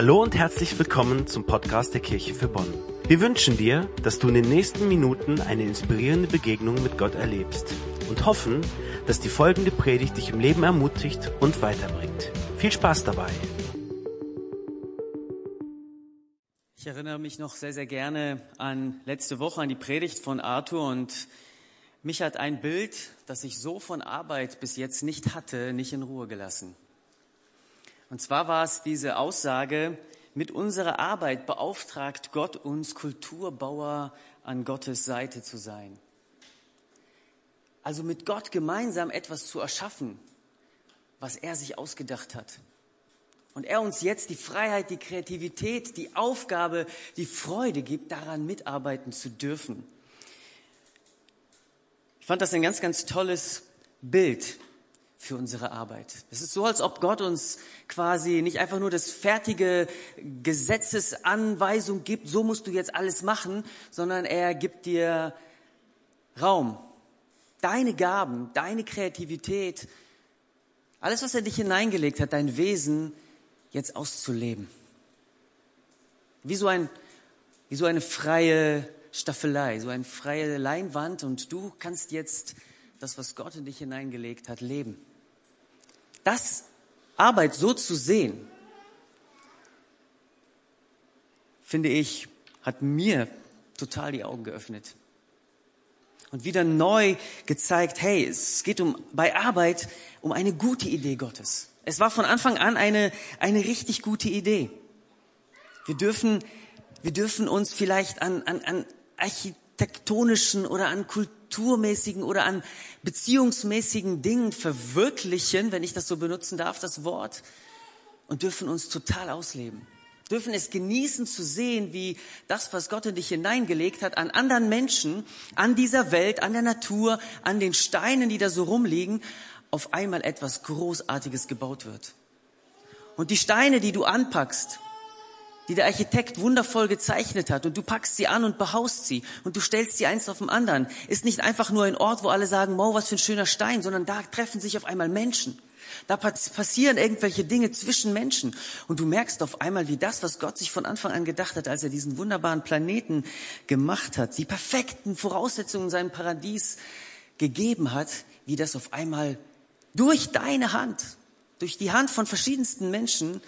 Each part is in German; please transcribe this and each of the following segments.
Hallo und herzlich willkommen zum Podcast der Kirche für Bonn. Wir wünschen dir, dass du in den nächsten Minuten eine inspirierende Begegnung mit Gott erlebst und hoffen, dass die folgende Predigt dich im Leben ermutigt und weiterbringt. Viel Spaß dabei! Ich erinnere mich noch sehr, sehr gerne an letzte Woche, an die Predigt von Arthur und mich hat ein Bild, das ich so von Arbeit bis jetzt nicht hatte, nicht in Ruhe gelassen. Und zwar war es diese Aussage, mit unserer Arbeit beauftragt Gott uns, Kulturbauer an Gottes Seite zu sein. Also mit Gott gemeinsam etwas zu erschaffen, was er sich ausgedacht hat. Und er uns jetzt die Freiheit, die Kreativität, die Aufgabe, die Freude gibt, daran mitarbeiten zu dürfen. Ich fand das ein ganz, ganz tolles Bild für unsere Arbeit. Es ist so, als ob Gott uns quasi nicht einfach nur das fertige Gesetzesanweisung gibt, so musst du jetzt alles machen, sondern er gibt dir Raum, deine Gaben, deine Kreativität, alles, was er dich hineingelegt hat, dein Wesen jetzt auszuleben. Wie so ein, wie so eine freie Staffelei, so eine freie Leinwand und du kannst jetzt das, was Gott in dich hineingelegt hat, leben. Das Arbeit so zu sehen, finde ich, hat mir total die Augen geöffnet. Und wieder neu gezeigt, hey, es geht um, bei Arbeit um eine gute Idee Gottes. Es war von Anfang an eine, eine richtig gute Idee. Wir dürfen, wir dürfen uns vielleicht an, an, an architektonischen oder an Kultur kulturmäßigen oder an beziehungsmäßigen Dingen verwirklichen, wenn ich das so benutzen darf, das Wort, und dürfen uns total ausleben. Dürfen es genießen zu sehen, wie das, was Gott in dich hineingelegt hat, an anderen Menschen, an dieser Welt, an der Natur, an den Steinen, die da so rumliegen, auf einmal etwas Großartiges gebaut wird. Und die Steine, die du anpackst, die der Architekt wundervoll gezeichnet hat. Und du packst sie an und behaust sie. Und du stellst sie eins auf dem anderen, ist nicht einfach nur ein Ort, wo alle sagen, wow, was für ein schöner Stein, sondern da treffen sich auf einmal Menschen. Da passieren irgendwelche Dinge zwischen Menschen. Und du merkst auf einmal, wie das, was Gott sich von Anfang an gedacht hat, als er diesen wunderbaren Planeten gemacht hat, die perfekten Voraussetzungen in seinem Paradies gegeben hat, wie das auf einmal durch deine Hand, durch die Hand von verschiedensten Menschen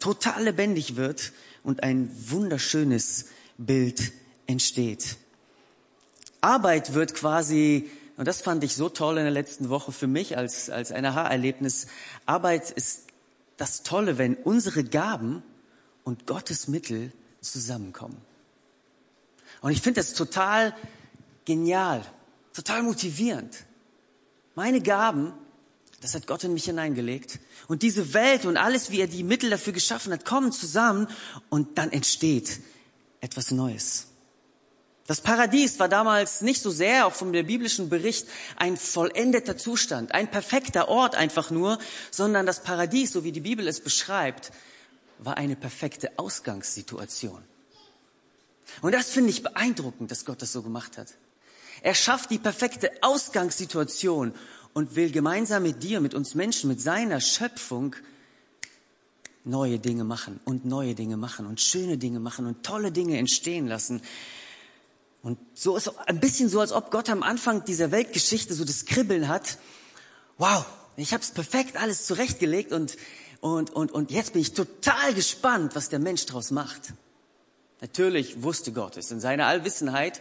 total lebendig wird und ein wunderschönes Bild entsteht. Arbeit wird quasi, und das fand ich so toll in der letzten Woche für mich als, als ein Aha-Erlebnis, Arbeit ist das Tolle, wenn unsere Gaben und Gottes Mittel zusammenkommen. Und ich finde das total genial, total motivierend. Meine Gaben das hat Gott in mich hineingelegt. Und diese Welt und alles, wie er die Mittel dafür geschaffen hat, kommen zusammen und dann entsteht etwas Neues. Das Paradies war damals nicht so sehr, auch vom biblischen Bericht, ein vollendeter Zustand, ein perfekter Ort einfach nur, sondern das Paradies, so wie die Bibel es beschreibt, war eine perfekte Ausgangssituation. Und das finde ich beeindruckend, dass Gott das so gemacht hat. Er schafft die perfekte Ausgangssituation und will gemeinsam mit dir, mit uns Menschen, mit seiner Schöpfung neue Dinge machen und neue Dinge machen und schöne Dinge machen und tolle Dinge entstehen lassen. Und so ist ein bisschen so, als ob Gott am Anfang dieser Weltgeschichte so das Kribbeln hat. Wow, ich habe es perfekt alles zurechtgelegt und, und, und, und jetzt bin ich total gespannt, was der Mensch daraus macht. Natürlich wusste Gott es in seiner Allwissenheit,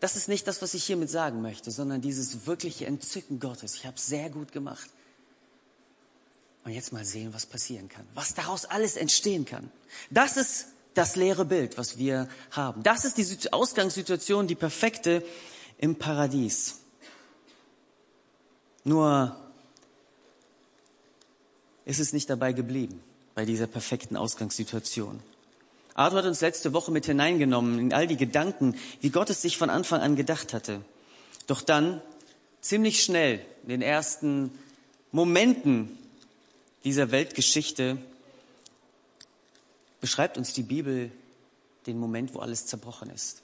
das ist nicht das, was ich hiermit sagen möchte, sondern dieses wirkliche Entzücken Gottes. Ich habe es sehr gut gemacht. Und jetzt mal sehen, was passieren kann, was daraus alles entstehen kann. Das ist das leere Bild, was wir haben. Das ist die Ausgangssituation, die perfekte im Paradies. Nur ist es nicht dabei geblieben, bei dieser perfekten Ausgangssituation. Arthur hat uns letzte Woche mit hineingenommen in all die Gedanken, wie Gott es sich von Anfang an gedacht hatte. Doch dann, ziemlich schnell, in den ersten Momenten dieser Weltgeschichte, beschreibt uns die Bibel den Moment, wo alles zerbrochen ist.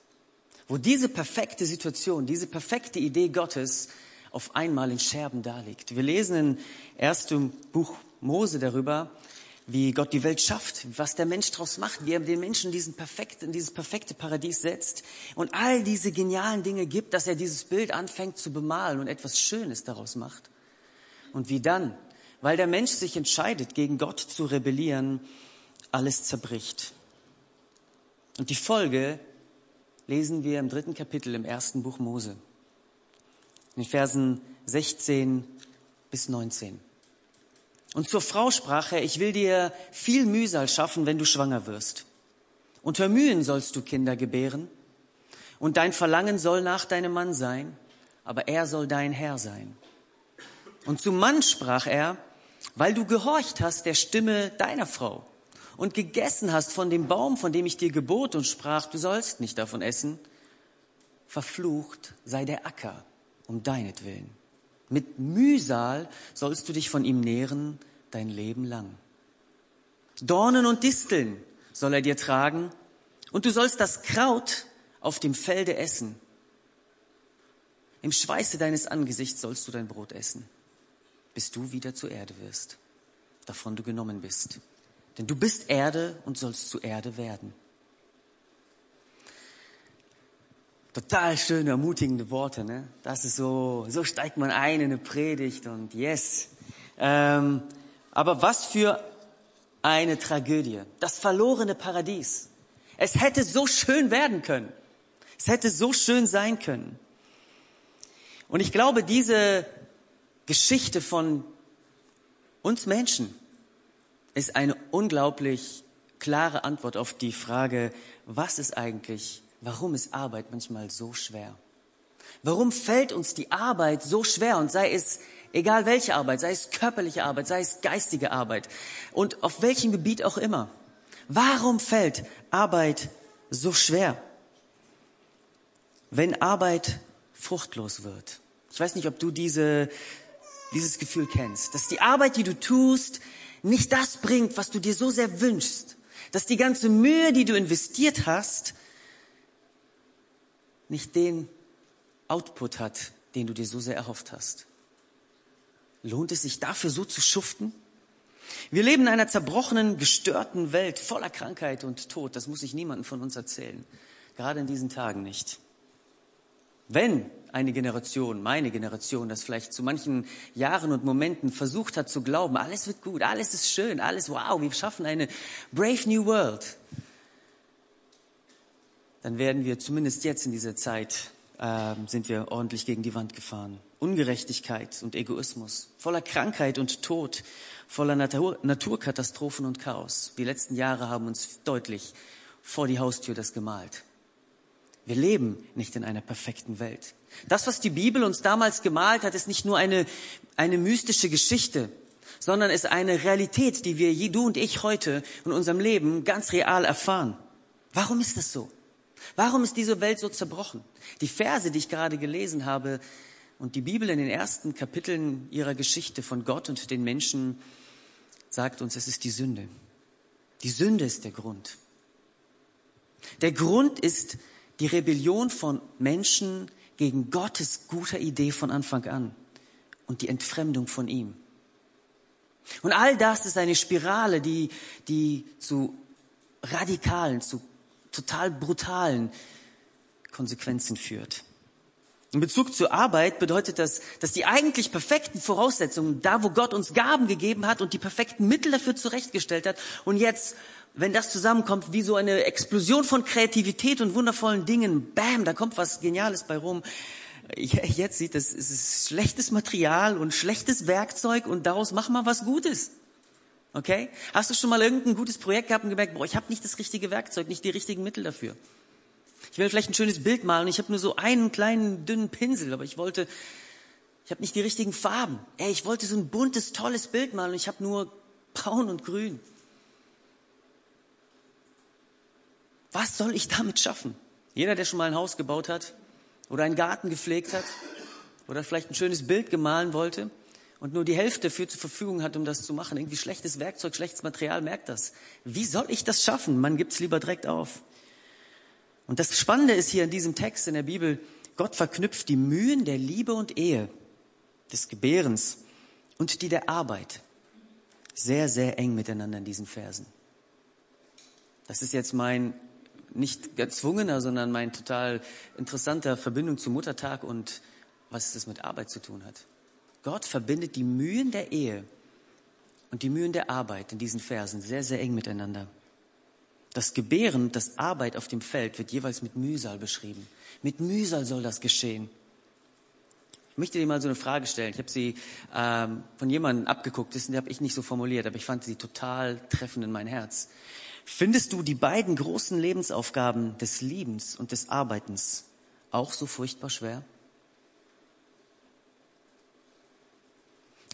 Wo diese perfekte Situation, diese perfekte Idee Gottes auf einmal in Scherben daliegt. Wir lesen in 1. Buch Mose darüber, wie Gott die Welt schafft, was der Mensch daraus macht, wie er den Menschen diesen perfekt, in dieses perfekte Paradies setzt und all diese genialen Dinge gibt, dass er dieses Bild anfängt zu bemalen und etwas Schönes daraus macht. Und wie dann, weil der Mensch sich entscheidet, gegen Gott zu rebellieren, alles zerbricht. Und die Folge lesen wir im dritten Kapitel im ersten Buch Mose, in den Versen 16 bis 19. Und zur Frau sprach er, ich will dir viel Mühsal schaffen, wenn du schwanger wirst. Unter Mühen sollst du Kinder gebären. Und dein Verlangen soll nach deinem Mann sein, aber er soll dein Herr sein. Und zum Mann sprach er, weil du gehorcht hast der Stimme deiner Frau und gegessen hast von dem Baum, von dem ich dir gebot und sprach, du sollst nicht davon essen, verflucht sei der Acker um deinetwillen. Mit Mühsal sollst du dich von ihm nähren dein Leben lang. Dornen und Disteln soll er dir tragen, und du sollst das Kraut auf dem Felde essen. Im Schweiße deines Angesichts sollst du dein Brot essen, bis du wieder zur Erde wirst, davon du genommen bist. Denn du bist Erde und sollst zu Erde werden. Total schöne, ermutigende Worte, ne? Das ist so, so steigt man ein in eine Predigt und yes. Ähm, aber was für eine Tragödie. Das verlorene Paradies. Es hätte so schön werden können. Es hätte so schön sein können. Und ich glaube, diese Geschichte von uns Menschen ist eine unglaublich klare Antwort auf die Frage, was ist eigentlich warum ist Arbeit manchmal so schwer? Warum fällt uns die Arbeit so schwer und sei es egal welche Arbeit, sei es körperliche Arbeit, sei es geistige Arbeit und auf welchem Gebiet auch immer? Warum fällt Arbeit so schwer? Wenn Arbeit fruchtlos wird. Ich weiß nicht, ob du diese, dieses Gefühl kennst, dass die Arbeit, die du tust, nicht das bringt, was du dir so sehr wünschst, dass die ganze Mühe, die du investiert hast, nicht den Output hat, den du dir so sehr erhofft hast? Lohnt es sich dafür so zu schuften? Wir leben in einer zerbrochenen, gestörten Welt voller Krankheit und Tod. Das muss sich niemandem von uns erzählen. Gerade in diesen Tagen nicht. Wenn eine Generation, meine Generation, das vielleicht zu manchen Jahren und Momenten versucht hat zu glauben, alles wird gut, alles ist schön, alles wow, wir schaffen eine brave new world, dann werden wir zumindest jetzt in dieser Zeit äh, sind wir ordentlich gegen die Wand gefahren. Ungerechtigkeit und Egoismus, voller Krankheit und Tod, voller Natur Naturkatastrophen und Chaos. Die letzten Jahre haben uns deutlich vor die Haustür das gemalt. Wir leben nicht in einer perfekten Welt. Das, was die Bibel uns damals gemalt hat, ist nicht nur eine, eine mystische Geschichte, sondern ist eine Realität, die wir, du und ich heute in unserem Leben ganz real erfahren. Warum ist das so? Warum ist diese Welt so zerbrochen? Die Verse, die ich gerade gelesen habe und die Bibel in den ersten Kapiteln ihrer Geschichte von Gott und den Menschen sagt uns, es ist die Sünde. Die Sünde ist der Grund. Der Grund ist die Rebellion von Menschen gegen Gottes guter Idee von Anfang an und die Entfremdung von ihm. Und all das ist eine Spirale, die, die zu radikalen, zu total brutalen Konsequenzen führt. In Bezug zur Arbeit bedeutet das, dass die eigentlich perfekten Voraussetzungen, da wo Gott uns Gaben gegeben hat und die perfekten Mittel dafür zurechtgestellt hat, und jetzt, wenn das zusammenkommt, wie so eine Explosion von Kreativität und wundervollen Dingen, bam, da kommt was Geniales bei rum. Jetzt sieht es, es ist schlechtes Material und schlechtes Werkzeug und daraus machen wir was Gutes. Okay? Hast du schon mal irgendein gutes Projekt gehabt und gemerkt, boah, ich habe nicht das richtige Werkzeug, nicht die richtigen Mittel dafür. Ich will vielleicht ein schönes Bild malen ich habe nur so einen kleinen dünnen Pinsel, aber ich wollte, ich habe nicht die richtigen Farben. Ey, ich wollte so ein buntes, tolles Bild malen und ich habe nur braun und grün. Was soll ich damit schaffen? Jeder, der schon mal ein Haus gebaut hat oder einen Garten gepflegt hat oder vielleicht ein schönes Bild gemahlen wollte, und nur die Hälfte für zur Verfügung hat, um das zu machen. Irgendwie schlechtes Werkzeug, schlechtes Material, merkt das. Wie soll ich das schaffen? Man gibt's lieber direkt auf. Und das Spannende ist hier in diesem Text in der Bibel, Gott verknüpft die Mühen der Liebe und Ehe, des Gebärens und die der Arbeit. sehr, sehr eng miteinander in diesen Versen. Das ist jetzt mein nicht gezwungener, sondern mein total interessanter Verbindung zum Muttertag und was es mit Arbeit zu tun hat. Gott verbindet die Mühen der Ehe und die Mühen der Arbeit in diesen Versen sehr, sehr eng miteinander. Das Gebären, das Arbeit auf dem Feld wird jeweils mit Mühsal beschrieben. Mit Mühsal soll das geschehen. Ich möchte dir mal so eine Frage stellen. Ich habe sie ähm, von jemandem abgeguckt, das habe ich nicht so formuliert, aber ich fand sie total treffend in mein Herz. Findest du die beiden großen Lebensaufgaben des Liebens und des Arbeitens auch so furchtbar schwer?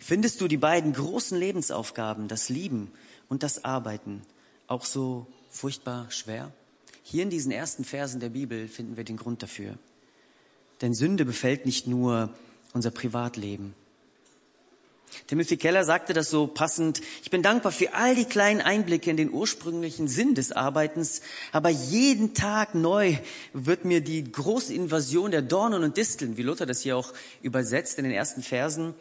Findest du die beiden großen Lebensaufgaben, das Lieben und das Arbeiten, auch so furchtbar schwer? Hier in diesen ersten Versen der Bibel finden wir den Grund dafür. Denn Sünde befällt nicht nur unser Privatleben. Timothy Keller sagte das so passend, ich bin dankbar für all die kleinen Einblicke in den ursprünglichen Sinn des Arbeitens, aber jeden Tag neu wird mir die große Invasion der Dornen und Disteln, wie Luther das hier auch übersetzt in den ersten Versen,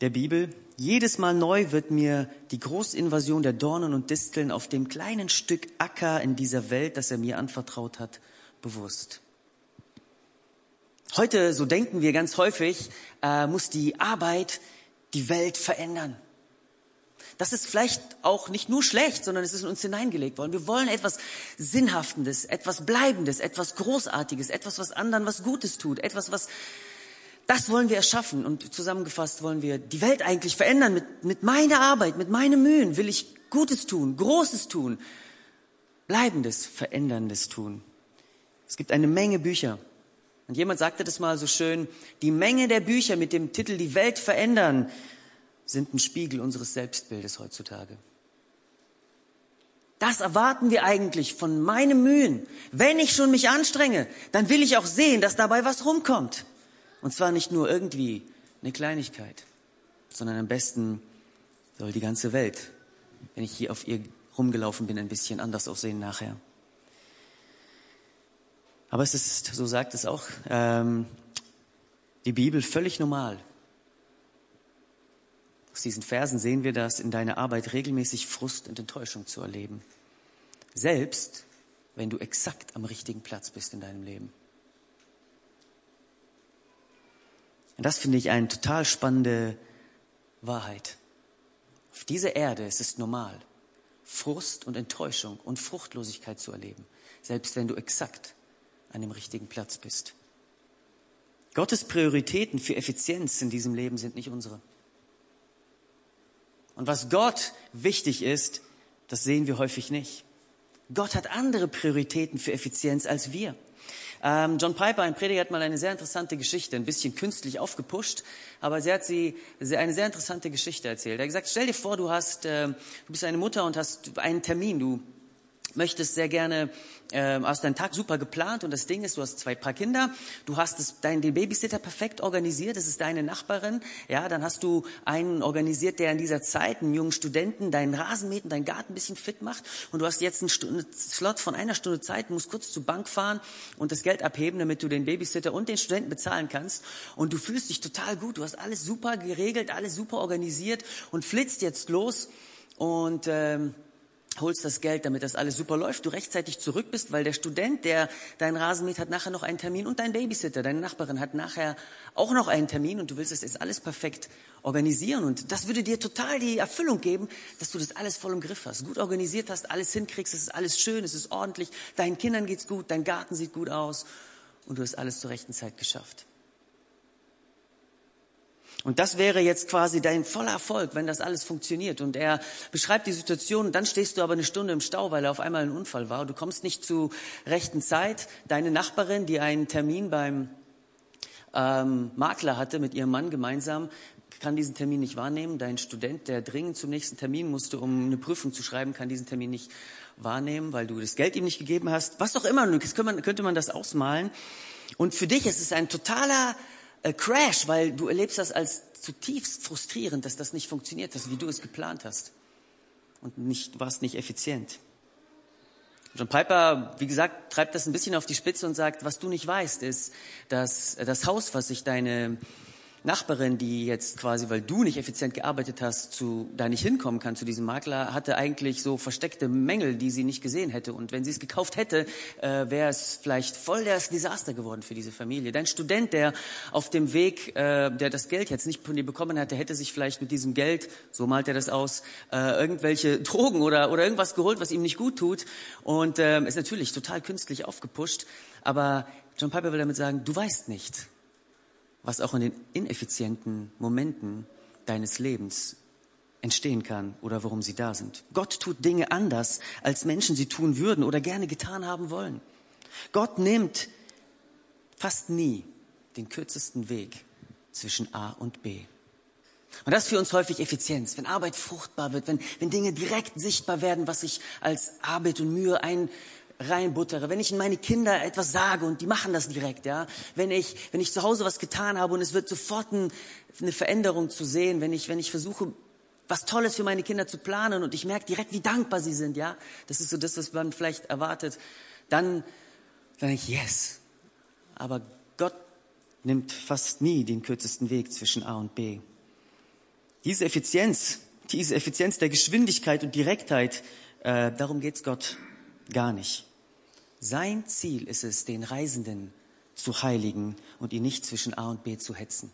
der Bibel. Jedes Mal neu wird mir die Großinvasion der Dornen und Disteln auf dem kleinen Stück Acker in dieser Welt, das er mir anvertraut hat, bewusst. Heute, so denken wir ganz häufig, äh, muss die Arbeit die Welt verändern. Das ist vielleicht auch nicht nur schlecht, sondern es ist in uns hineingelegt worden. Wir wollen etwas Sinnhaftendes, etwas Bleibendes, etwas Großartiges, etwas, was anderen was Gutes tut, etwas, was das wollen wir erschaffen und zusammengefasst wollen wir die Welt eigentlich verändern mit, mit meiner Arbeit, mit meinen Mühen will ich Gutes tun, Großes tun, Bleibendes, Veränderndes tun. Es gibt eine Menge Bücher. Und jemand sagte das mal so schön, die Menge der Bücher mit dem Titel Die Welt verändern sind ein Spiegel unseres Selbstbildes heutzutage. Das erwarten wir eigentlich von meinen Mühen. Wenn ich schon mich anstrenge, dann will ich auch sehen, dass dabei was rumkommt. Und zwar nicht nur irgendwie eine Kleinigkeit, sondern am besten soll die ganze Welt, wenn ich hier auf ihr rumgelaufen bin, ein bisschen anders aussehen nachher. Aber es ist, so sagt es auch ähm, die Bibel, völlig normal. Aus diesen Versen sehen wir das, in deiner Arbeit regelmäßig Frust und Enttäuschung zu erleben. Selbst wenn du exakt am richtigen Platz bist in deinem Leben. Und das finde ich eine total spannende Wahrheit. Auf dieser Erde ist es normal, Frust und Enttäuschung und Fruchtlosigkeit zu erleben, selbst wenn du exakt an dem richtigen Platz bist. Gottes Prioritäten für Effizienz in diesem Leben sind nicht unsere. Und was Gott wichtig ist, das sehen wir häufig nicht. Gott hat andere Prioritäten für Effizienz als wir. Ähm, John Piper, ein Prediger, hat mal eine sehr interessante Geschichte, ein bisschen künstlich aufgepusht, aber sie hat sie eine sehr interessante Geschichte erzählt. Er hat gesagt, stell dir vor, du hast, äh, du bist eine Mutter und hast einen Termin, du möchtest sehr gerne, äh, hast deinen Tag super geplant und das Ding ist, du hast zwei paar Kinder, du hast es, dein, den Babysitter perfekt organisiert, das ist deine Nachbarin, ja, dann hast du einen organisiert, der in dieser Zeit, einen jungen Studenten, deinen Rasen mäht und deinen Garten ein bisschen fit macht und du hast jetzt einen Stunde, Slot von einer Stunde Zeit, musst kurz zur Bank fahren und das Geld abheben, damit du den Babysitter und den Studenten bezahlen kannst und du fühlst dich total gut, du hast alles super geregelt, alles super organisiert und flitzt jetzt los und ähm, holst das Geld, damit das alles super läuft, du rechtzeitig zurück bist, weil der Student, der deinen Rasen mäht, hat nachher noch einen Termin und dein Babysitter, deine Nachbarin hat nachher auch noch einen Termin und du willst das jetzt alles perfekt organisieren und das würde dir total die Erfüllung geben, dass du das alles voll im Griff hast, gut organisiert hast, alles hinkriegst, es ist alles schön, es ist ordentlich, deinen Kindern geht's gut, dein Garten sieht gut aus und du hast alles zur rechten Zeit geschafft. Und das wäre jetzt quasi dein voller Erfolg, wenn das alles funktioniert. Und er beschreibt die Situation, dann stehst du aber eine Stunde im Stau, weil er auf einmal ein Unfall war. Du kommst nicht zu rechten Zeit. Deine Nachbarin, die einen Termin beim ähm, Makler hatte mit ihrem Mann gemeinsam, kann diesen Termin nicht wahrnehmen. Dein Student, der dringend zum nächsten Termin musste, um eine Prüfung zu schreiben, kann diesen Termin nicht wahrnehmen, weil du das Geld ihm nicht gegeben hast. Was auch immer, könnte man, könnte man das ausmalen. Und für dich ist es ein totaler äh, Crash, weil du erlebst das als zutiefst frustrierend, dass das nicht funktioniert hast, wie du es geplant hast. Und nicht, warst nicht effizient. John Piper, wie gesagt, treibt das ein bisschen auf die Spitze und sagt, was du nicht weißt, ist, dass das Haus, was sich deine Nachbarin, die jetzt quasi, weil du nicht effizient gearbeitet hast, zu, da nicht hinkommen kann zu diesem Makler, hatte eigentlich so versteckte Mängel, die sie nicht gesehen hätte. Und wenn sie es gekauft hätte, äh, wäre es vielleicht voll das Desaster geworden für diese Familie. Dein Student, der auf dem Weg, äh, der das Geld jetzt nicht von dir bekommen hatte, hätte sich vielleicht mit diesem Geld, so malt er das aus, äh, irgendwelche Drogen oder, oder irgendwas geholt, was ihm nicht gut tut. Und äh, ist natürlich total künstlich aufgepusht. Aber John Piper will damit sagen, du weißt nicht, was auch in den ineffizienten Momenten deines Lebens entstehen kann oder warum sie da sind. Gott tut Dinge anders, als Menschen sie tun würden oder gerne getan haben wollen. Gott nimmt fast nie den kürzesten Weg zwischen A und B. Und das ist für uns häufig Effizienz, wenn Arbeit fruchtbar wird, wenn, wenn Dinge direkt sichtbar werden, was ich als Arbeit und Mühe ein, reinbuttere, wenn ich in meine Kinder etwas sage und die machen das direkt, ja, wenn ich, wenn ich zu Hause was getan habe und es wird sofort ein, eine Veränderung zu sehen, wenn ich, wenn ich versuche, was Tolles für meine Kinder zu planen und ich merke direkt, wie dankbar sie sind, ja, das ist so das, was man vielleicht erwartet, dann, dann denke ich, yes. Aber Gott nimmt fast nie den kürzesten Weg zwischen A und B. Diese Effizienz, diese Effizienz der Geschwindigkeit und Direktheit, äh, darum geht's Gott gar nicht. Sein Ziel ist es, den Reisenden zu heiligen und ihn nicht zwischen A und B zu hetzen.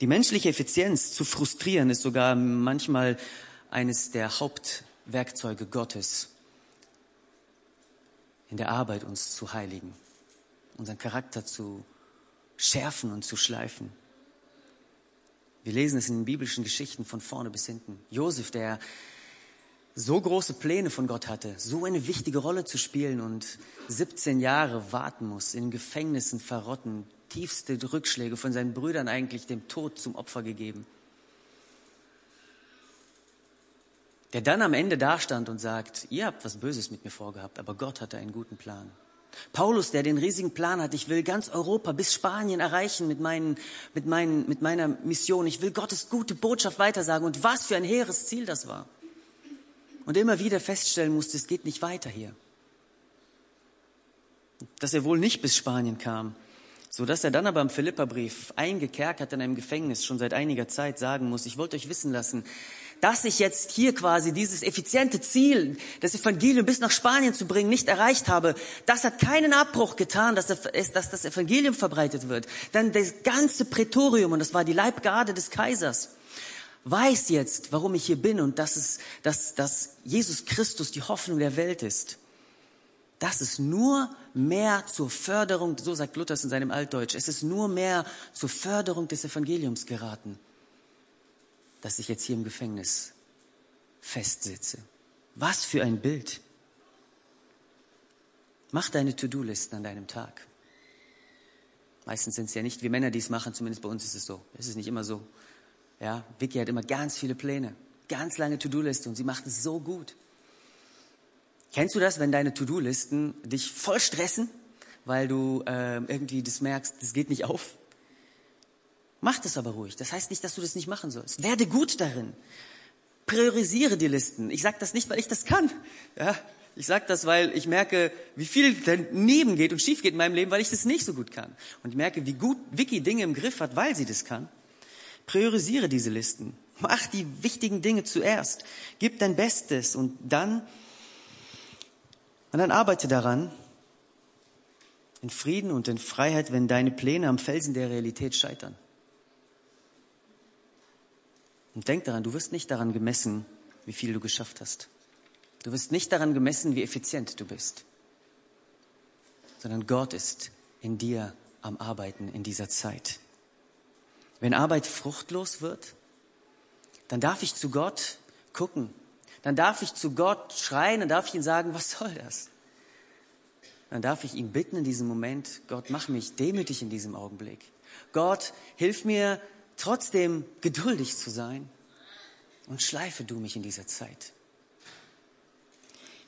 Die menschliche Effizienz zu frustrieren ist sogar manchmal eines der Hauptwerkzeuge Gottes in der Arbeit, uns zu heiligen, unseren Charakter zu schärfen und zu schleifen. Wir lesen es in den biblischen Geschichten von vorne bis hinten. Josef, der so große Pläne von Gott hatte, so eine wichtige Rolle zu spielen und 17 Jahre warten muss, in Gefängnissen verrotten, tiefste Rückschläge von seinen Brüdern eigentlich dem Tod zum Opfer gegeben. Der dann am Ende dastand und sagt, ihr habt was Böses mit mir vorgehabt, aber Gott hatte einen guten Plan. Paulus, der den riesigen Plan hat, ich will ganz Europa bis Spanien erreichen mit, meinen, mit, meinen, mit meiner Mission. Ich will Gottes gute Botschaft weitersagen. Und was für ein hehres Ziel das war und immer wieder feststellen musste, es geht nicht weiter hier. Dass er wohl nicht bis Spanien kam, so dass er dann aber im Philipperbrief eingekerkert in einem Gefängnis schon seit einiger Zeit sagen muss, ich wollte euch wissen lassen, dass ich jetzt hier quasi dieses effiziente Ziel, das Evangelium bis nach Spanien zu bringen, nicht erreicht habe, das hat keinen Abbruch getan, dass, das Evangelium verbreitet wird. Dann das ganze Prätorium, und das war die Leibgarde des Kaisers, weiß jetzt, warum ich hier bin und dass, es, dass, dass Jesus Christus die Hoffnung der Welt ist. Das ist nur mehr zur Förderung, so sagt Luther in seinem Altdeutsch, es ist nur mehr zur Förderung des Evangeliums geraten, dass ich jetzt hier im Gefängnis festsitze. Was für ein Bild. Mach deine To-Do-Listen an deinem Tag. Meistens sind es ja nicht wir Männer, die es machen, zumindest bei uns ist es so. Es ist nicht immer so. Ja, Vicky hat immer ganz viele Pläne, ganz lange To-Do-Liste und sie macht es so gut. Kennst du das, wenn deine To-Do-Listen dich voll stressen, weil du äh, irgendwie das merkst, das geht nicht auf? Mach das aber ruhig. Das heißt nicht, dass du das nicht machen sollst. Werde gut darin. Priorisiere die Listen. Ich sage das nicht, weil ich das kann. Ja, ich sage das, weil ich merke, wie viel daneben geht und schief geht in meinem Leben, weil ich das nicht so gut kann. Und ich merke, wie gut Vicky Dinge im Griff hat, weil sie das kann. Priorisiere diese Listen. Mach die wichtigen Dinge zuerst. Gib dein Bestes und dann, und dann arbeite daran, in Frieden und in Freiheit, wenn deine Pläne am Felsen der Realität scheitern. Und denk daran, du wirst nicht daran gemessen, wie viel du geschafft hast. Du wirst nicht daran gemessen, wie effizient du bist, sondern Gott ist in dir am Arbeiten in dieser Zeit. Wenn Arbeit fruchtlos wird, dann darf ich zu Gott gucken. Dann darf ich zu Gott schreien, dann darf ich ihn sagen, was soll das? Dann darf ich ihn bitten in diesem Moment, Gott, mach mich demütig in diesem Augenblick. Gott, hilf mir trotzdem geduldig zu sein und schleife du mich in dieser Zeit.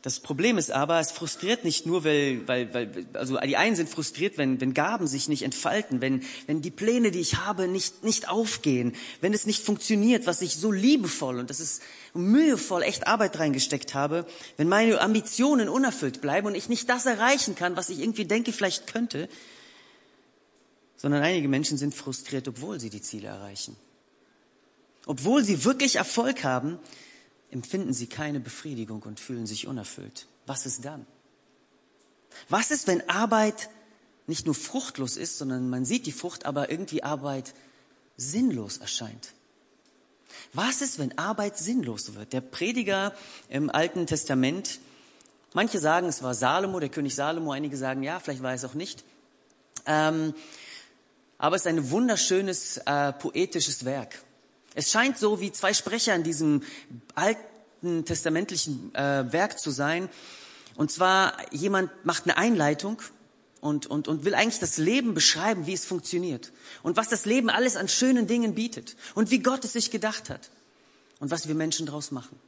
Das Problem ist aber, es frustriert nicht nur, weil, weil, weil also die einen sind frustriert, wenn, wenn Gaben sich nicht entfalten, wenn, wenn die Pläne, die ich habe, nicht, nicht aufgehen, wenn es nicht funktioniert, was ich so liebevoll und das ist mühevoll echt Arbeit reingesteckt habe, wenn meine Ambitionen unerfüllt bleiben und ich nicht das erreichen kann, was ich irgendwie denke, vielleicht könnte, sondern einige Menschen sind frustriert, obwohl sie die Ziele erreichen. Obwohl sie wirklich Erfolg haben, empfinden sie keine Befriedigung und fühlen sich unerfüllt. Was ist dann? Was ist, wenn Arbeit nicht nur fruchtlos ist, sondern man sieht die Frucht, aber irgendwie Arbeit sinnlos erscheint? Was ist, wenn Arbeit sinnlos wird? Der Prediger im Alten Testament, manche sagen, es war Salomo, der König Salomo, einige sagen, ja, vielleicht war es auch nicht. Ähm, aber es ist ein wunderschönes äh, poetisches Werk. Es scheint so wie zwei Sprecher in diesem alten testamentlichen äh, Werk zu sein. Und zwar jemand macht eine Einleitung und, und, und will eigentlich das Leben beschreiben, wie es funktioniert und was das Leben alles an schönen Dingen bietet und wie Gott es sich gedacht hat und was wir Menschen daraus machen.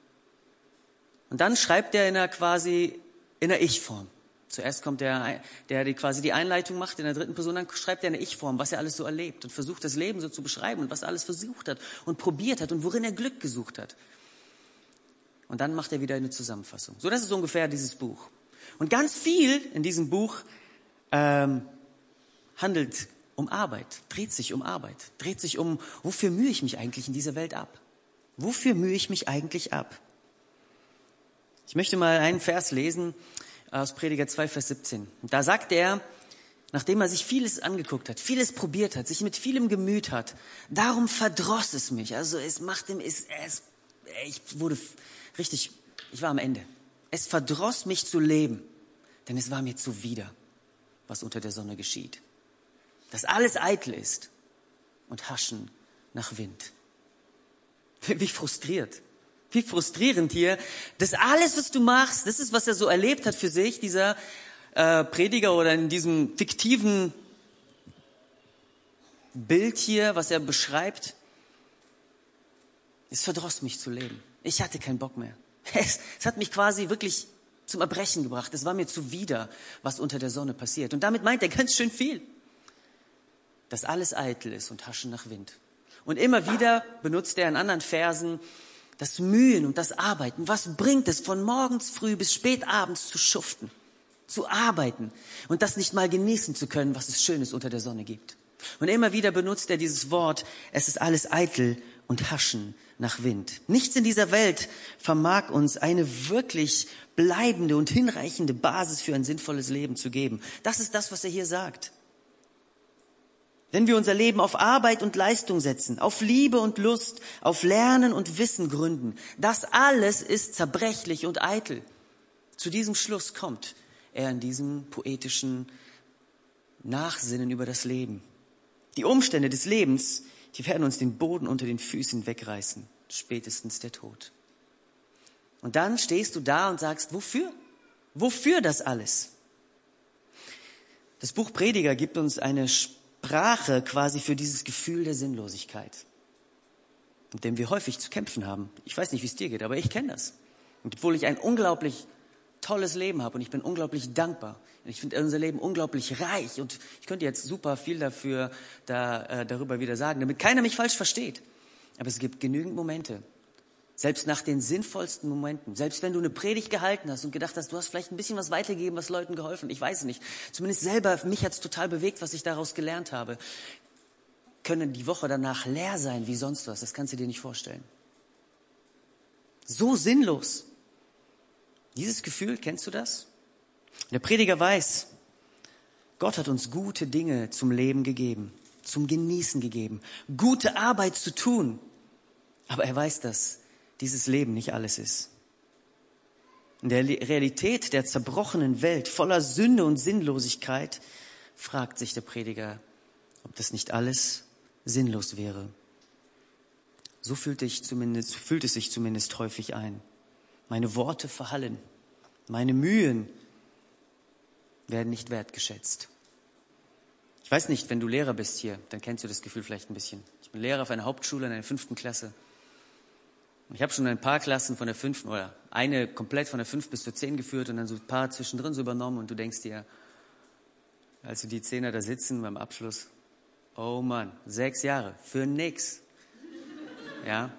Und dann schreibt er in einer quasi in der Ich-Form. Zuerst kommt der, der die quasi die Einleitung macht in der dritten Person, dann schreibt er eine Ich-Form, was er alles so erlebt und versucht das Leben so zu beschreiben und was er alles versucht hat und probiert hat und worin er Glück gesucht hat. Und dann macht er wieder eine Zusammenfassung. So, das ist ungefähr dieses Buch. Und ganz viel in diesem Buch ähm, handelt um Arbeit, dreht sich um Arbeit, dreht sich um, wofür mühe ich mich eigentlich in dieser Welt ab? Wofür mühe ich mich eigentlich ab? Ich möchte mal einen Vers lesen aus Prediger 2, Vers 17. Da sagt er, nachdem er sich vieles angeguckt hat, vieles probiert hat, sich mit vielem gemüht hat, darum verdross es mich. Also es macht ihm, es, es, ich wurde richtig, ich war am Ende. Es verdross mich zu leben, denn es war mir zuwider, was unter der Sonne geschieht. Dass alles eitel ist und haschen nach Wind. Wie frustriert. Wie frustrierend hier, dass alles, was du machst, das ist, was er so erlebt hat für sich, dieser äh, Prediger oder in diesem fiktiven Bild hier, was er beschreibt, es verdross mich zu leben. Ich hatte keinen Bock mehr. Es, es hat mich quasi wirklich zum Erbrechen gebracht. Es war mir zuwider, was unter der Sonne passiert. Und damit meint er ganz schön viel. Dass alles eitel ist und Haschen nach Wind. Und immer wieder benutzt er in anderen Versen das Mühen und das Arbeiten. Was bringt es, von morgens früh bis spät abends zu schuften, zu arbeiten und das nicht mal genießen zu können, was es Schönes unter der Sonne gibt? Und immer wieder benutzt er dieses Wort, es ist alles eitel und Haschen nach Wind. Nichts in dieser Welt vermag uns eine wirklich bleibende und hinreichende Basis für ein sinnvolles Leben zu geben. Das ist das, was er hier sagt. Wenn wir unser Leben auf Arbeit und Leistung setzen, auf Liebe und Lust, auf Lernen und Wissen gründen, das alles ist zerbrechlich und eitel. Zu diesem Schluss kommt er in diesem poetischen Nachsinnen über das Leben. Die Umstände des Lebens die werden uns den Boden unter den Füßen wegreißen, spätestens der Tod. Und dann stehst du da und sagst, wofür? Wofür das alles? Das Buch Prediger gibt uns eine Sprache quasi für dieses Gefühl der Sinnlosigkeit, mit dem wir häufig zu kämpfen haben. Ich weiß nicht, wie es dir geht, aber ich kenne das. Und obwohl ich ein unglaublich tolles Leben habe und ich bin unglaublich dankbar. Ich finde unser Leben unglaublich reich und ich könnte jetzt super viel dafür da, äh, darüber wieder sagen, damit keiner mich falsch versteht. Aber es gibt genügend Momente, selbst nach den sinnvollsten Momenten, selbst wenn du eine Predigt gehalten hast und gedacht hast, du hast vielleicht ein bisschen was weitergegeben, was Leuten geholfen, ich weiß nicht. Zumindest selber, mich hat es total bewegt, was ich daraus gelernt habe. Können die Woche danach leer sein wie sonst was, das kannst du dir nicht vorstellen. So sinnlos. Dieses Gefühl, kennst du das? Der Prediger weiß, Gott hat uns gute Dinge zum Leben gegeben, zum Genießen gegeben, gute Arbeit zu tun. Aber er weiß, dass dieses Leben nicht alles ist. In der Realität der zerbrochenen Welt voller Sünde und Sinnlosigkeit fragt sich der Prediger, ob das nicht alles sinnlos wäre. So fühlt, ich zumindest, fühlt es sich zumindest häufig ein. Meine Worte verhallen, meine Mühen werden nicht wertgeschätzt. Ich weiß nicht, wenn du Lehrer bist hier, dann kennst du das Gefühl vielleicht ein bisschen. Ich bin Lehrer auf einer Hauptschule in der fünften Klasse. Ich habe schon ein paar Klassen von der fünften oder eine komplett von der fünf bis zur zehn geführt und dann so ein paar zwischendrin so übernommen und du denkst dir, als du die Zehner da sitzen beim Abschluss, oh Mann, sechs Jahre für nix. Ja,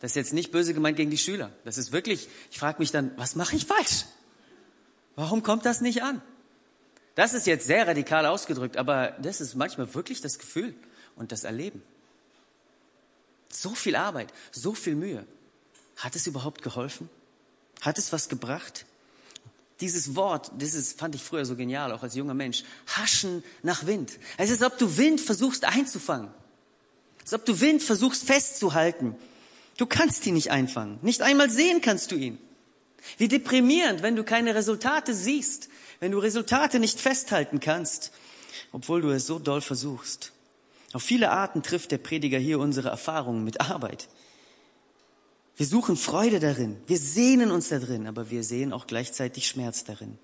das ist jetzt nicht böse gemeint gegen die Schüler. Das ist wirklich, ich frage mich dann, was mache ich falsch? Warum kommt das nicht an? Das ist jetzt sehr radikal ausgedrückt, aber das ist manchmal wirklich das Gefühl und das Erleben. So viel Arbeit, so viel Mühe. Hat es überhaupt geholfen? Hat es was gebracht? Dieses Wort, ist, fand ich früher so genial, auch als junger Mensch. Haschen nach Wind. Es ist, als ob du Wind versuchst einzufangen. Als ob du Wind versuchst festzuhalten. Du kannst ihn nicht einfangen. Nicht einmal sehen kannst du ihn. Wie deprimierend, wenn du keine Resultate siehst, wenn du Resultate nicht festhalten kannst, obwohl du es so doll versuchst. Auf viele Arten trifft der Prediger hier unsere Erfahrungen mit Arbeit. Wir suchen Freude darin, wir sehnen uns darin, aber wir sehen auch gleichzeitig Schmerz darin.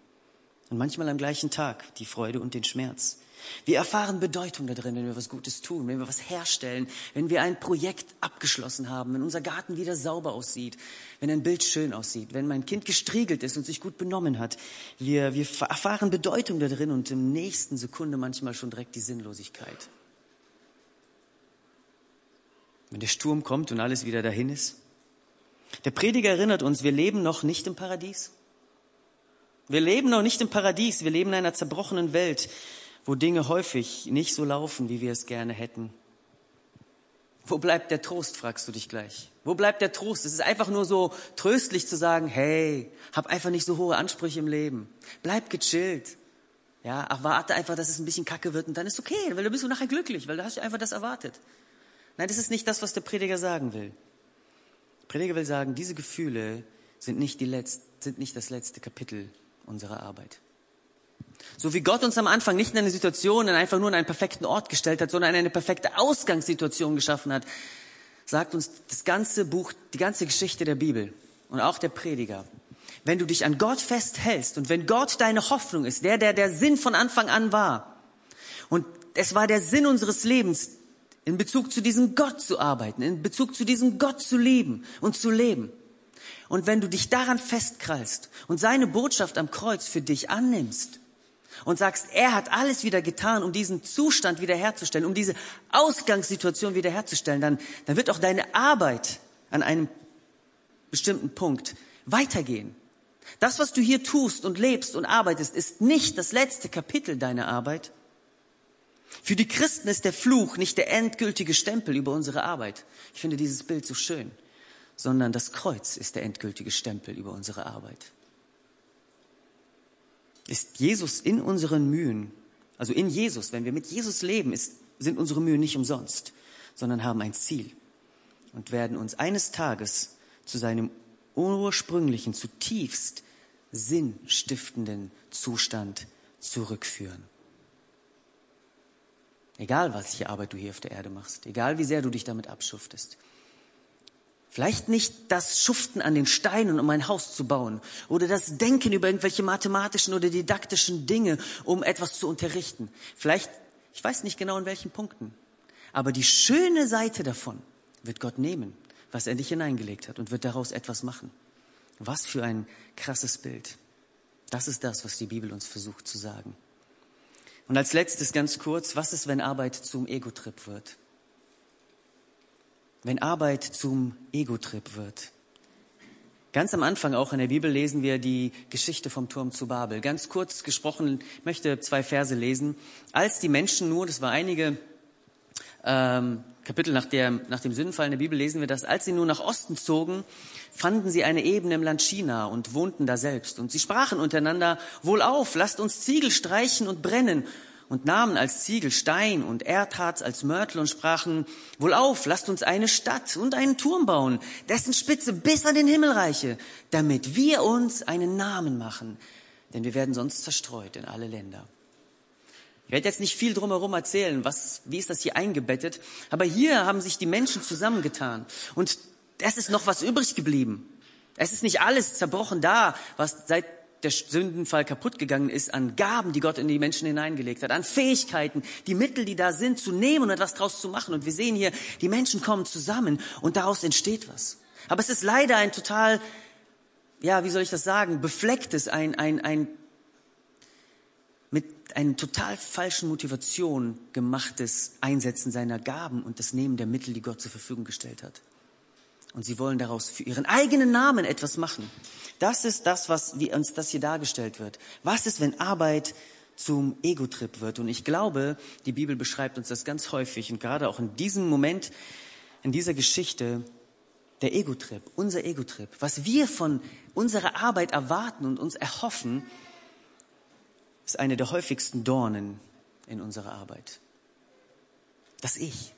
Und manchmal am gleichen Tag die Freude und den Schmerz. Wir erfahren Bedeutung da drin, wenn wir was Gutes tun, wenn wir was herstellen, wenn wir ein Projekt abgeschlossen haben, wenn unser Garten wieder sauber aussieht, wenn ein Bild schön aussieht, wenn mein Kind gestriegelt ist und sich gut benommen hat. Wir, wir erfahren Bedeutung da drin und im nächsten Sekunde manchmal schon direkt die Sinnlosigkeit. Wenn der Sturm kommt und alles wieder dahin ist. Der Prediger erinnert uns, wir leben noch nicht im Paradies. Wir leben noch nicht im Paradies, wir leben in einer zerbrochenen Welt wo Dinge häufig nicht so laufen, wie wir es gerne hätten. Wo bleibt der Trost, fragst du dich gleich. Wo bleibt der Trost? Es ist einfach nur so tröstlich zu sagen, hey, hab einfach nicht so hohe Ansprüche im Leben. Bleib gechillt. Ja, erwarte einfach, dass es ein bisschen kacke wird und dann ist okay, weil du bist du nachher glücklich, weil du hast einfach das erwartet. Nein, das ist nicht das, was der Prediger sagen will. Prediger will sagen, diese Gefühle sind nicht, die Letz-, sind nicht das letzte Kapitel unserer Arbeit. So wie Gott uns am Anfang nicht in eine Situation, in einfach nur in einen perfekten Ort gestellt hat, sondern eine perfekte Ausgangssituation geschaffen hat, sagt uns das ganze Buch, die ganze Geschichte der Bibel und auch der Prediger. Wenn du dich an Gott festhältst und wenn Gott deine Hoffnung ist, der, der der Sinn von Anfang an war, und es war der Sinn unseres Lebens, in Bezug zu diesem Gott zu arbeiten, in Bezug zu diesem Gott zu lieben und zu leben. Und wenn du dich daran festkrallst und seine Botschaft am Kreuz für dich annimmst, und sagst, er hat alles wieder getan, um diesen Zustand wiederherzustellen, um diese Ausgangssituation wiederherzustellen, dann, dann wird auch deine Arbeit an einem bestimmten Punkt weitergehen. Das, was du hier tust und lebst und arbeitest, ist nicht das letzte Kapitel deiner Arbeit. Für die Christen ist der Fluch nicht der endgültige Stempel über unsere Arbeit. Ich finde dieses Bild so schön, sondern das Kreuz ist der endgültige Stempel über unsere Arbeit ist Jesus in unseren Mühen, also in Jesus, wenn wir mit Jesus leben, ist, sind unsere Mühen nicht umsonst, sondern haben ein Ziel und werden uns eines Tages zu seinem ursprünglichen, zutiefst sinnstiftenden Zustand zurückführen. Egal, welche Arbeit du hier auf der Erde machst, egal wie sehr du dich damit abschuftest. Vielleicht nicht das Schuften an den Steinen, um ein Haus zu bauen, oder das Denken über irgendwelche mathematischen oder didaktischen Dinge, um etwas zu unterrichten. Vielleicht, ich weiß nicht genau in welchen Punkten. Aber die schöne Seite davon wird Gott nehmen, was er dich hineingelegt hat, und wird daraus etwas machen. Was für ein krasses Bild. Das ist das, was die Bibel uns versucht zu sagen. Und als letztes ganz kurz, was ist, wenn Arbeit zum Ego-Trip wird? wenn Arbeit zum Ego-Trip wird. Ganz am Anfang auch in der Bibel lesen wir die Geschichte vom Turm zu Babel. Ganz kurz gesprochen, ich möchte zwei Verse lesen. Als die Menschen nur, das war einige ähm, Kapitel nach, der, nach dem Sündenfall in der Bibel lesen wir das, als sie nur nach Osten zogen, fanden sie eine Ebene im Land China und wohnten da selbst. Und sie sprachen untereinander, wohlauf, lasst uns Ziegel streichen und brennen und nahmen als Ziegel Stein und Erdharz als Mörtel und sprachen, wohlauf, lasst uns eine Stadt und einen Turm bauen, dessen Spitze bis an den Himmel reiche, damit wir uns einen Namen machen, denn wir werden sonst zerstreut in alle Länder. Ich werde jetzt nicht viel drumherum erzählen, was, wie ist das hier eingebettet, aber hier haben sich die Menschen zusammengetan und es ist noch was übrig geblieben. Es ist nicht alles zerbrochen da, was seit der Sündenfall kaputt gegangen ist, an Gaben, die Gott in die Menschen hineingelegt hat, an Fähigkeiten, die Mittel, die da sind, zu nehmen und etwas draus zu machen. Und wir sehen hier, die Menschen kommen zusammen und daraus entsteht was. Aber es ist leider ein total, ja, wie soll ich das sagen, beflecktes, ein, ein, ein mit einer total falschen Motivation gemachtes Einsetzen seiner Gaben und das Nehmen der Mittel, die Gott zur Verfügung gestellt hat. Und sie wollen daraus für ihren eigenen Namen etwas machen. Das ist das, was wie uns das hier dargestellt wird. Was ist, wenn Arbeit zum Ego-Trip wird. Und ich glaube, die Bibel beschreibt uns das ganz häufig und gerade auch in diesem Moment, in dieser Geschichte, der Ego-Trip, unser Ego-Trip, was wir von unserer Arbeit erwarten und uns erhoffen, ist eine der häufigsten Dornen in unserer Arbeit. Das Ich.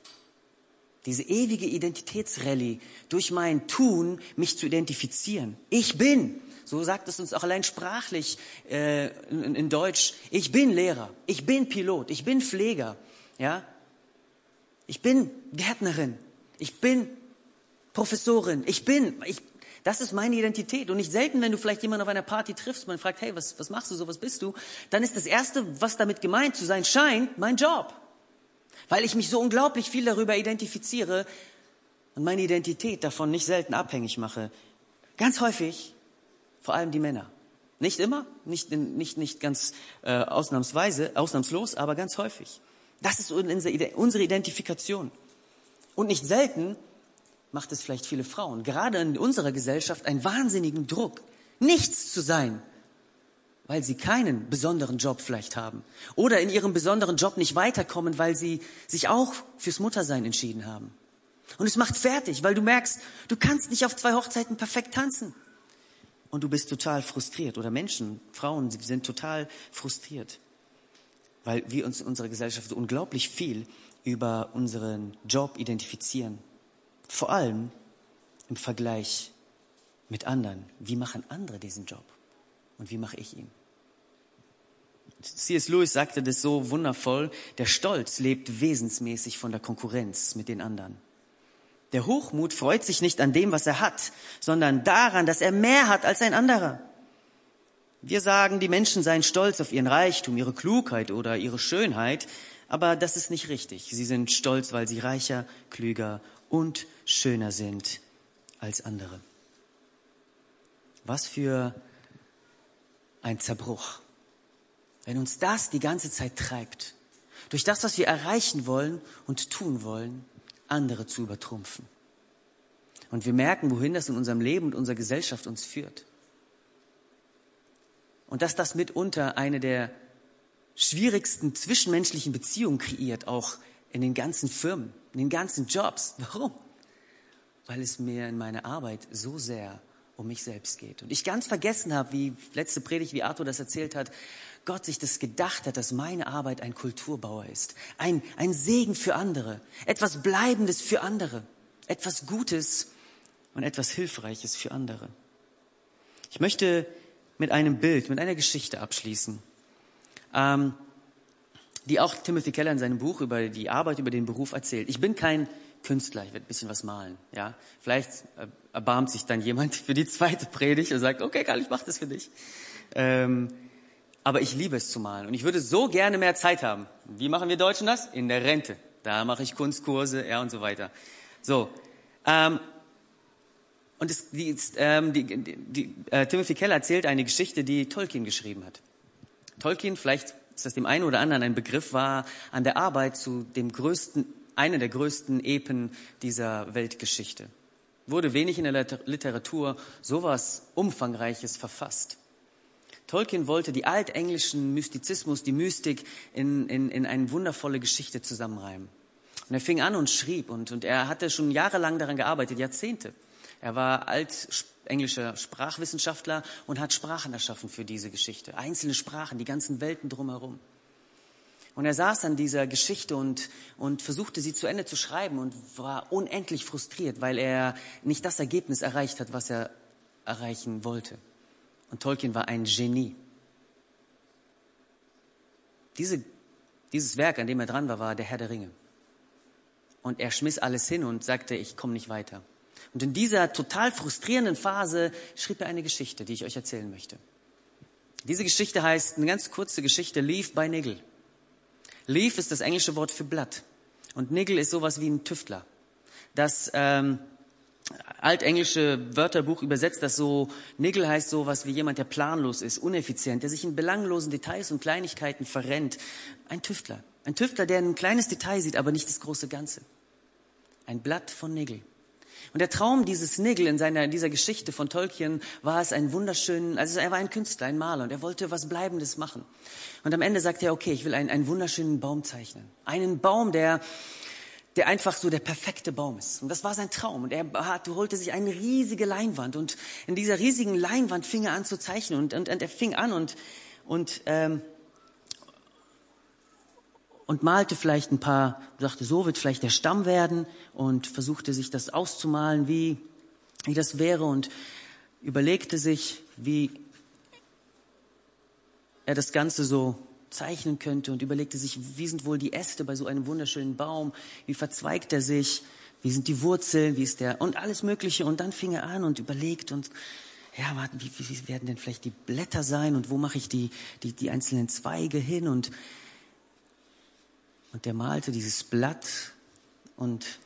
Diese ewige Identitätsrallye, durch mein Tun mich zu identifizieren. Ich bin. So sagt es uns auch allein sprachlich äh, in, in Deutsch. Ich bin Lehrer. Ich bin Pilot. Ich bin Pfleger. Ja. Ich bin Gärtnerin. Ich bin Professorin. Ich bin. Ich, das ist meine Identität. Und nicht selten, wenn du vielleicht jemanden auf einer Party triffst, man fragt, hey, was, was machst du so, was bist du? Dann ist das Erste, was damit gemeint zu sein scheint, mein Job weil ich mich so unglaublich viel darüber identifiziere und meine Identität davon nicht selten abhängig mache. Ganz häufig, vor allem die Männer. Nicht immer, nicht, nicht, nicht ganz äh, ausnahmsweise, ausnahmslos, aber ganz häufig. Das ist unsere Identifikation. Und nicht selten macht es vielleicht viele Frauen, gerade in unserer Gesellschaft, einen wahnsinnigen Druck, nichts zu sein, weil sie keinen besonderen Job vielleicht haben oder in ihrem besonderen Job nicht weiterkommen, weil sie sich auch fürs Muttersein entschieden haben. Und es macht fertig, weil du merkst, du kannst nicht auf zwei Hochzeiten perfekt tanzen. Und du bist total frustriert. Oder Menschen, Frauen, sie sind total frustriert, weil wir uns in unserer Gesellschaft so unglaublich viel über unseren Job identifizieren. Vor allem im Vergleich mit anderen. Wie machen andere diesen Job? Und wie mache ich ihn? C.S. Lewis sagte das so wundervoll, der Stolz lebt wesensmäßig von der Konkurrenz mit den anderen. Der Hochmut freut sich nicht an dem, was er hat, sondern daran, dass er mehr hat als ein anderer. Wir sagen, die Menschen seien stolz auf ihren Reichtum, ihre Klugheit oder ihre Schönheit, aber das ist nicht richtig. Sie sind stolz, weil sie reicher, klüger und schöner sind als andere. Was für ein Zerbruch. Wenn uns das die ganze Zeit treibt, durch das, was wir erreichen wollen und tun wollen, andere zu übertrumpfen. Und wir merken, wohin das in unserem Leben und unserer Gesellschaft uns führt. Und dass das mitunter eine der schwierigsten zwischenmenschlichen Beziehungen kreiert, auch in den ganzen Firmen, in den ganzen Jobs. Warum? Weil es mir in meiner Arbeit so sehr um mich selbst geht. Und ich ganz vergessen habe, wie letzte Predigt, wie Arthur das erzählt hat, Gott sich das gedacht hat, dass meine Arbeit ein Kulturbauer ist, ein, ein Segen für andere, etwas Bleibendes für andere, etwas Gutes und etwas Hilfreiches für andere. Ich möchte mit einem Bild, mit einer Geschichte abschließen, ähm, die auch Timothy Keller in seinem Buch über die Arbeit, über den Beruf erzählt. Ich bin kein Künstler, ich werde ein bisschen was malen. Ja, vielleicht äh, erbarmt sich dann jemand für die zweite Predigt und sagt, okay, Karl, ich mache das für dich. Ähm, aber ich liebe es zu malen und ich würde so gerne mehr Zeit haben. Wie machen wir Deutschen das? In der Rente. Da mache ich Kunstkurse, ja und so weiter. So. Ähm, und es, die, ähm, die, die, äh, Timothy Keller erzählt eine Geschichte, die Tolkien geschrieben hat. Tolkien, vielleicht das dem einen oder anderen ein Begriff, war an der Arbeit zu dem größten eine der größten Epen dieser Weltgeschichte. Wurde wenig in der Literatur sowas Umfangreiches verfasst. Tolkien wollte die altenglischen Mystizismus, die Mystik in, in, in eine wundervolle Geschichte zusammenreimen. Und er fing an und schrieb und, und er hatte schon jahrelang daran gearbeitet, Jahrzehnte. Er war altenglischer Sprachwissenschaftler und hat Sprachen erschaffen für diese Geschichte. Einzelne Sprachen, die ganzen Welten drumherum. Und er saß an dieser Geschichte und, und versuchte sie zu Ende zu schreiben und war unendlich frustriert, weil er nicht das Ergebnis erreicht hat, was er erreichen wollte. Und Tolkien war ein Genie. Diese, dieses Werk, an dem er dran war, war der Herr der Ringe. Und er schmiss alles hin und sagte, ich komme nicht weiter. Und in dieser total frustrierenden Phase schrieb er eine Geschichte, die ich euch erzählen möchte. Diese Geschichte heißt, eine ganz kurze Geschichte, Leave by Nigel. Leaf ist das englische Wort für Blatt. Und Nigel ist sowas wie ein Tüftler. Das ähm, altenglische Wörterbuch übersetzt das so, Nigel heißt sowas wie jemand, der planlos ist, uneffizient, der sich in belanglosen Details und Kleinigkeiten verrennt. Ein Tüftler. Ein Tüftler, der ein kleines Detail sieht, aber nicht das große Ganze. Ein Blatt von Nigel. Und der Traum dieses Nigel in seiner, in dieser Geschichte von Tolkien war es ein wunderschönen, also er war ein Künstler, ein Maler und er wollte was Bleibendes machen. Und am Ende sagte er, okay, ich will einen, einen wunderschönen Baum zeichnen. Einen Baum, der, der einfach so der perfekte Baum ist. Und das war sein Traum. Und er hat, holte sich eine riesige Leinwand und in dieser riesigen Leinwand fing er an zu zeichnen und, und, und er fing an und, und ähm, und malte vielleicht ein paar, sagte, so wird vielleicht der Stamm werden und versuchte sich das auszumalen, wie, wie das wäre und überlegte sich, wie er das Ganze so zeichnen könnte und überlegte sich, wie sind wohl die Äste bei so einem wunderschönen Baum, wie verzweigt er sich, wie sind die Wurzeln, wie ist der und alles Mögliche. Und dann fing er an und überlegt und ja, wie, wie werden denn vielleicht die Blätter sein und wo mache ich die, die, die einzelnen Zweige hin? Und und der malte dieses Blatt und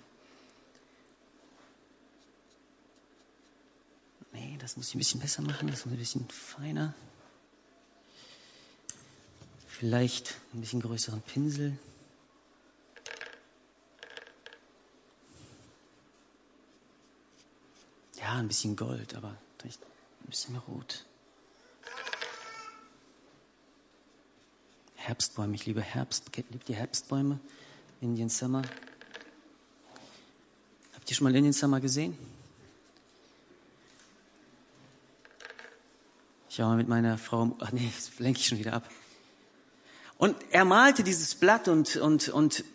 nee, das muss ich ein bisschen besser machen, das muss ein bisschen feiner. Vielleicht ein bisschen größeren Pinsel. Ja, ein bisschen Gold, aber vielleicht ein bisschen mehr Rot. Herbstbäume. Ich liebe Herbst. Liebt ihr Herbstbäume? Indian Summer. Habt ihr schon mal Indian Summer gesehen? Ich war mal mit meiner Frau, ach nee, das lenke ich schon wieder ab. Und er malte dieses Blatt und, und, und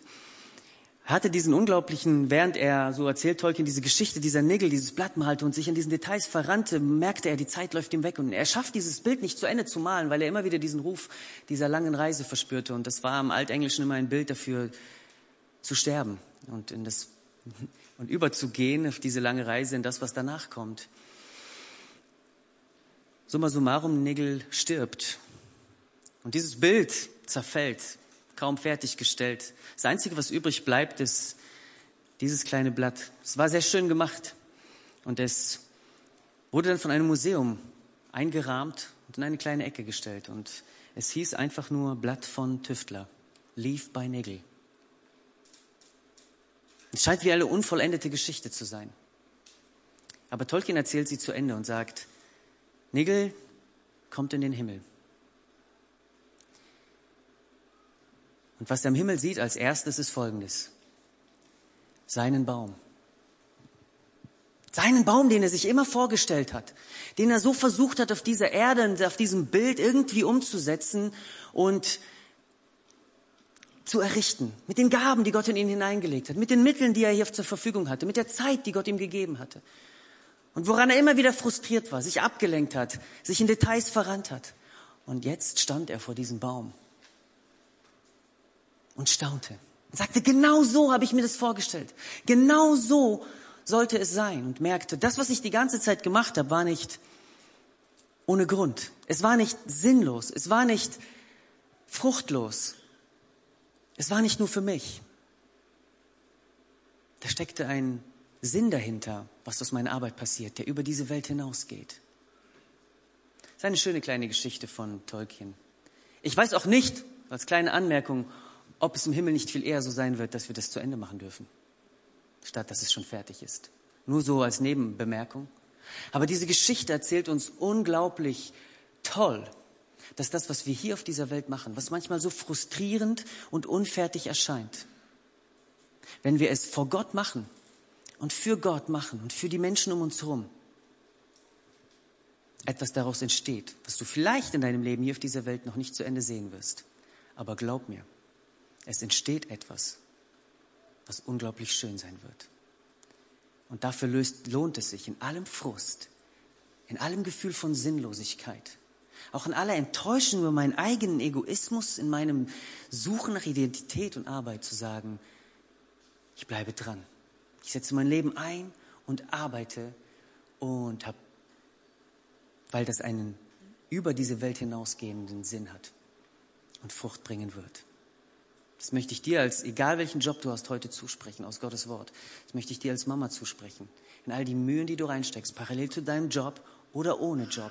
hatte diesen unglaublichen, während er, so erzählt Tolkien, diese Geschichte dieser Nigel, dieses Blatt malte und sich an diesen Details verrannte, merkte er, die Zeit läuft ihm weg und er schafft dieses Bild nicht zu Ende zu malen, weil er immer wieder diesen Ruf dieser langen Reise verspürte und das war im Altenglischen immer ein Bild dafür, zu sterben und in das, und überzugehen auf diese lange Reise in das, was danach kommt. Summa summarum, Nigel stirbt. Und dieses Bild zerfällt kaum fertiggestellt. Das Einzige, was übrig bleibt, ist dieses kleine Blatt. Es war sehr schön gemacht und es wurde dann von einem Museum eingerahmt und in eine kleine Ecke gestellt. Und es hieß einfach nur Blatt von Tüftler, Leaf by Nagel. Es scheint wie eine unvollendete Geschichte zu sein. Aber Tolkien erzählt sie zu Ende und sagt, Nigel kommt in den Himmel. Und was er im Himmel sieht als erstes ist Folgendes. Seinen Baum. Seinen Baum, den er sich immer vorgestellt hat, den er so versucht hat, auf dieser Erde auf diesem Bild irgendwie umzusetzen und zu errichten. Mit den Gaben, die Gott in ihn hineingelegt hat, mit den Mitteln, die er hier zur Verfügung hatte, mit der Zeit, die Gott ihm gegeben hatte. Und woran er immer wieder frustriert war, sich abgelenkt hat, sich in Details verrannt hat. Und jetzt stand er vor diesem Baum und staunte. Und sagte, genau so habe ich mir das vorgestellt. Genau so sollte es sein. Und merkte, das, was ich die ganze Zeit gemacht habe, war nicht ohne Grund. Es war nicht sinnlos. Es war nicht fruchtlos. Es war nicht nur für mich. Da steckte ein Sinn dahinter, was aus meiner Arbeit passiert, der über diese Welt hinausgeht. Das ist eine schöne kleine Geschichte von Tolkien. Ich weiß auch nicht, als kleine Anmerkung, ob es im Himmel nicht viel eher so sein wird, dass wir das zu Ende machen dürfen, statt dass es schon fertig ist. Nur so als Nebenbemerkung. Aber diese Geschichte erzählt uns unglaublich toll, dass das, was wir hier auf dieser Welt machen, was manchmal so frustrierend und unfertig erscheint, wenn wir es vor Gott machen und für Gott machen und für die Menschen um uns herum, etwas daraus entsteht, was du vielleicht in deinem Leben hier auf dieser Welt noch nicht zu Ende sehen wirst. Aber glaub mir, es entsteht etwas, was unglaublich schön sein wird. Und dafür löst, lohnt es sich in allem Frust, in allem Gefühl von Sinnlosigkeit, auch in aller Enttäuschung über meinen eigenen Egoismus, in meinem Suchen nach Identität und Arbeit zu sagen, ich bleibe dran. Ich setze mein Leben ein und arbeite und habe, weil das einen über diese Welt hinausgehenden Sinn hat und Frucht bringen wird. Das möchte ich dir als, egal welchen Job du hast, heute zusprechen aus Gottes Wort. Das möchte ich dir als Mama zusprechen. In all die Mühen, die du reinsteckst, parallel zu deinem Job oder ohne Job.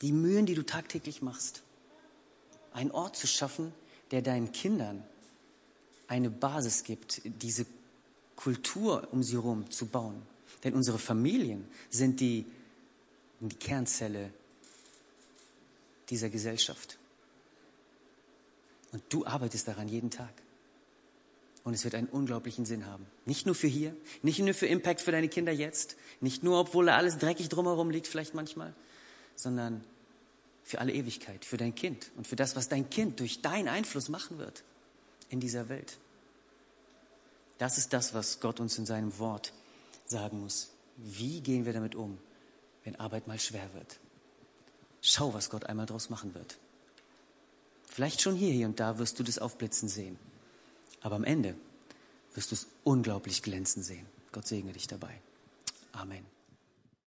Die Mühen, die du tagtäglich machst. Einen Ort zu schaffen, der deinen Kindern eine Basis gibt, diese Kultur um sie herum zu bauen. Denn unsere Familien sind die, die Kernzelle dieser Gesellschaft. Und du arbeitest daran jeden Tag. Und es wird einen unglaublichen Sinn haben. Nicht nur für hier, nicht nur für Impact für deine Kinder jetzt, nicht nur, obwohl da alles dreckig drumherum liegt, vielleicht manchmal, sondern für alle Ewigkeit, für dein Kind und für das, was dein Kind durch deinen Einfluss machen wird in dieser Welt. Das ist das, was Gott uns in seinem Wort sagen muss. Wie gehen wir damit um, wenn Arbeit mal schwer wird? Schau, was Gott einmal draus machen wird. Vielleicht schon hier, hier und da wirst du das aufblitzen sehen. Aber am Ende wirst du es unglaublich glänzen sehen. Gott segne dich dabei. Amen.